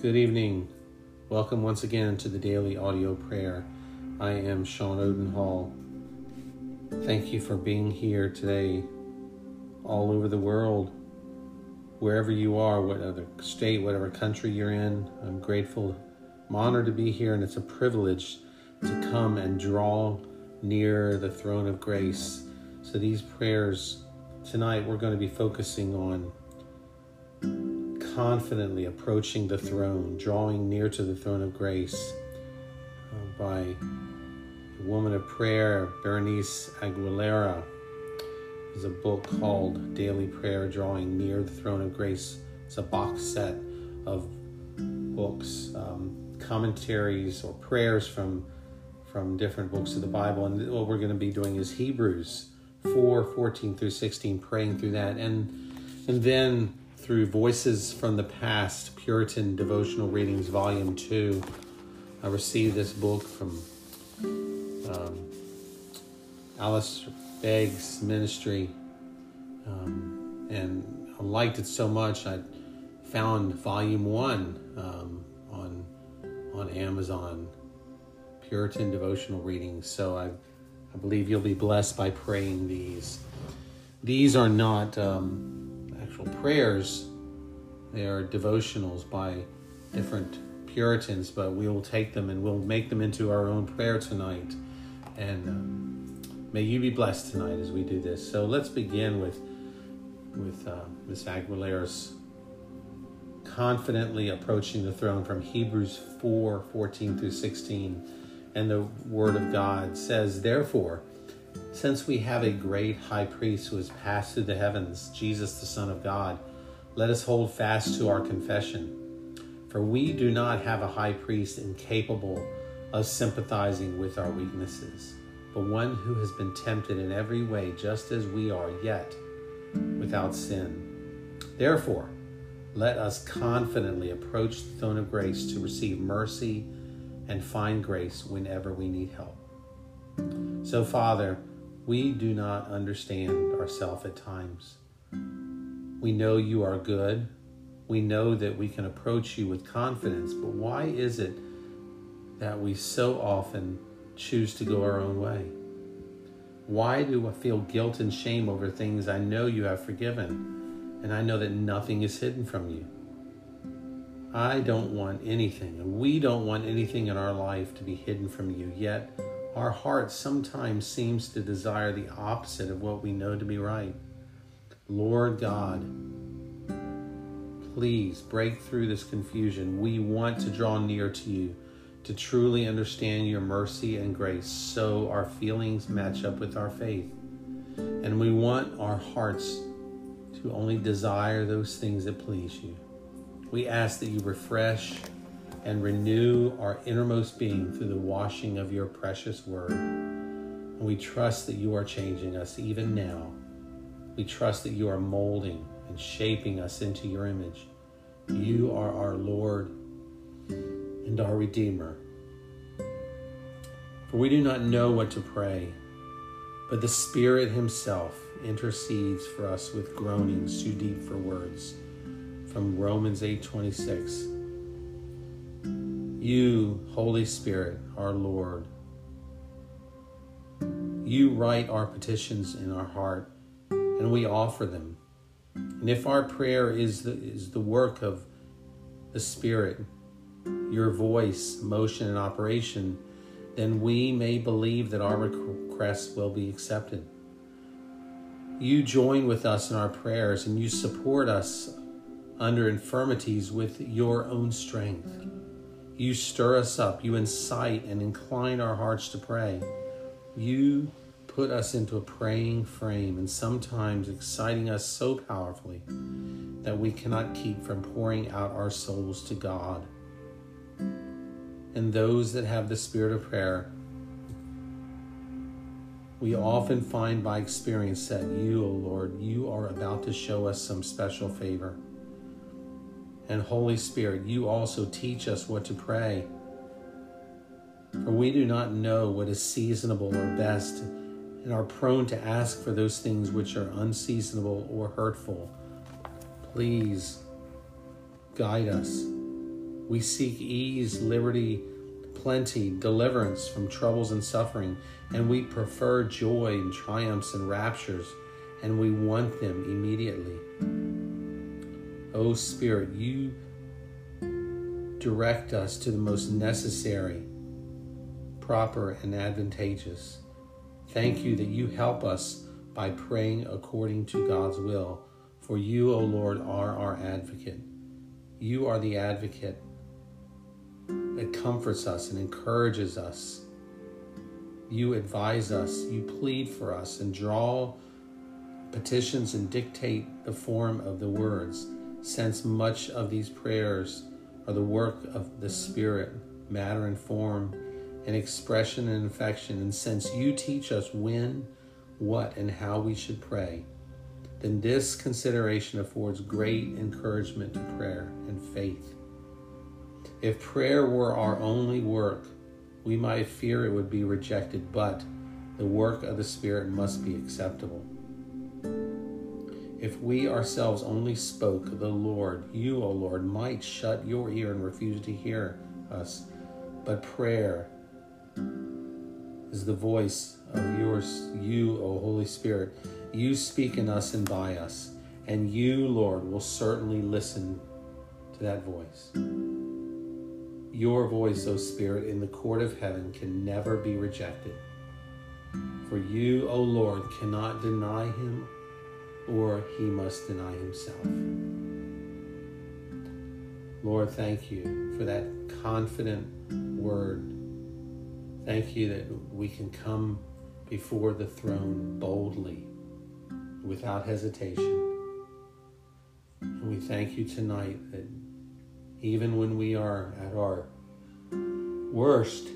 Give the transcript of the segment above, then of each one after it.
Good evening. Welcome once again to the daily audio prayer. I am Sean Odenhall. Thank you for being here today, all over the world, wherever you are, whatever state, whatever country you're in. I'm grateful. I'm honored to be here, and it's a privilege to come and draw near the throne of grace. So, these prayers tonight, we're going to be focusing on confidently approaching the throne, drawing near to the throne of grace uh, by a woman of prayer, Berenice Aguilera. There's a book called Daily Prayer Drawing Near the Throne of Grace. It's a box set of books, um, commentaries, or prayers from, from different books of the Bible. And what we're going to be doing is Hebrews 4 14 through 16, praying through that. And, and then through Voices from the Past, Puritan Devotional Readings, Volume 2. I received this book from um, Alistair Begg's ministry, um, and I liked it so much I found Volume 1 um, on, on Amazon, Puritan Devotional Readings. So I, I believe you'll be blessed by praying these. These are not um, prayers. They are devotionals by different Puritans, but we will take them and we'll make them into our own prayer tonight. And um, may you be blessed tonight as we do this. So let's begin with with uh, Miss Aguilera's confidently approaching the throne from Hebrews 4 14 through 16. And the Word of God says, Therefore, since we have a great high priest who has passed through the heavens, Jesus, the Son of God, let us hold fast to our confession. For we do not have a high priest incapable of sympathizing with our weaknesses, but one who has been tempted in every way, just as we are, yet without sin. Therefore, let us confidently approach the throne of grace to receive mercy and find grace whenever we need help. So, Father, we do not understand ourselves at times. We know you are good. We know that we can approach you with confidence, but why is it that we so often choose to go our own way? Why do I feel guilt and shame over things I know you have forgiven and I know that nothing is hidden from you? I don't want anything, and we don't want anything in our life to be hidden from you, yet our heart sometimes seems to desire the opposite of what we know to be right. Lord God, please break through this confusion. We want to draw near to you to truly understand your mercy and grace so our feelings match up with our faith. And we want our hearts to only desire those things that please you. We ask that you refresh and renew our innermost being through the washing of your precious word. And we trust that you are changing us even now. We trust that you are molding and shaping us into your image. You are our Lord and our Redeemer. For we do not know what to pray, but the Spirit Himself intercedes for us with groanings too deep for words. From Romans 8 26. You, Holy Spirit, our Lord, you write our petitions in our heart, and we offer them. And if our prayer is the, is the work of the Spirit, your voice, motion, and operation, then we may believe that our requests will be accepted. You join with us in our prayers and you support us under infirmities with your own strength. You stir us up. You incite and incline our hearts to pray. You put us into a praying frame and sometimes exciting us so powerfully that we cannot keep from pouring out our souls to God. And those that have the spirit of prayer, we often find by experience that you, O oh Lord, you are about to show us some special favor. And Holy Spirit, you also teach us what to pray. For we do not know what is seasonable or best, and are prone to ask for those things which are unseasonable or hurtful. Please guide us We seek ease, liberty, plenty, deliverance from troubles and suffering, and we prefer joy and triumphs and raptures, and we want them immediately. O Spirit, you direct us to the most necessary, proper, and advantageous. Thank you that you help us by praying according to God's will. For you, O Lord, are our advocate. You are the advocate that comforts us and encourages us. You advise us, you plead for us, and draw petitions and dictate the form of the words, since much of these prayers are the work of the Spirit, matter and form, and expression and affection. And since you teach us when, what, and how we should pray, then this consideration affords great encouragement to prayer and faith. If prayer were our only work, we might fear it would be rejected, but the work of the Spirit must be acceptable. If we ourselves only spoke, the Lord, you, O Lord, might shut your ear and refuse to hear us. But prayer is the voice of yours, you, O Holy Spirit. You speak in us and by us, and you, Lord, will certainly listen to that voice. Your voice, O Spirit, in the court of heaven can never be rejected. For you, O Lord, cannot deny him, or he must deny himself. Lord, thank you for that confident word. Thank you that we can come before the throne boldly, without hesitation. And we thank you tonight that even when we are at our worst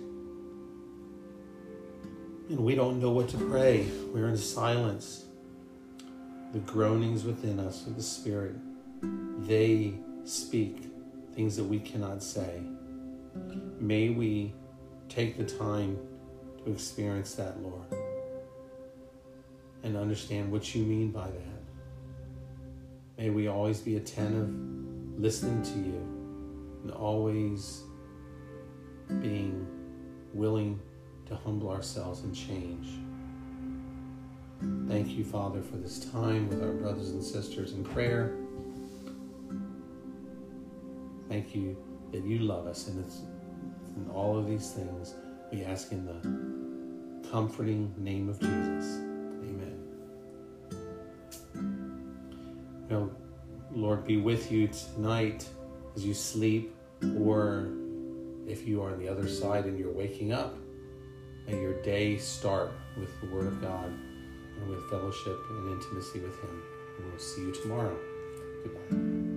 and we don't know what to pray, we're in silence. The groanings within us of the Spirit, they speak things that we cannot say. May we take the time to experience that, Lord, and understand what you mean by that. May we always be attentive, listening to you and always being willing to humble ourselves and change. Thank you, Father, for this time with our brothers and sisters in prayer. Thank you that you love us, and it's in all of these things we ask in the comforting name of Jesus. Amen. You know, Lord, be with you tonight as you sleep, or if you are on the other side and you're waking up, may your day start with the Word of God and with fellowship and intimacy with Him. And we'll see you tomorrow. Goodbye.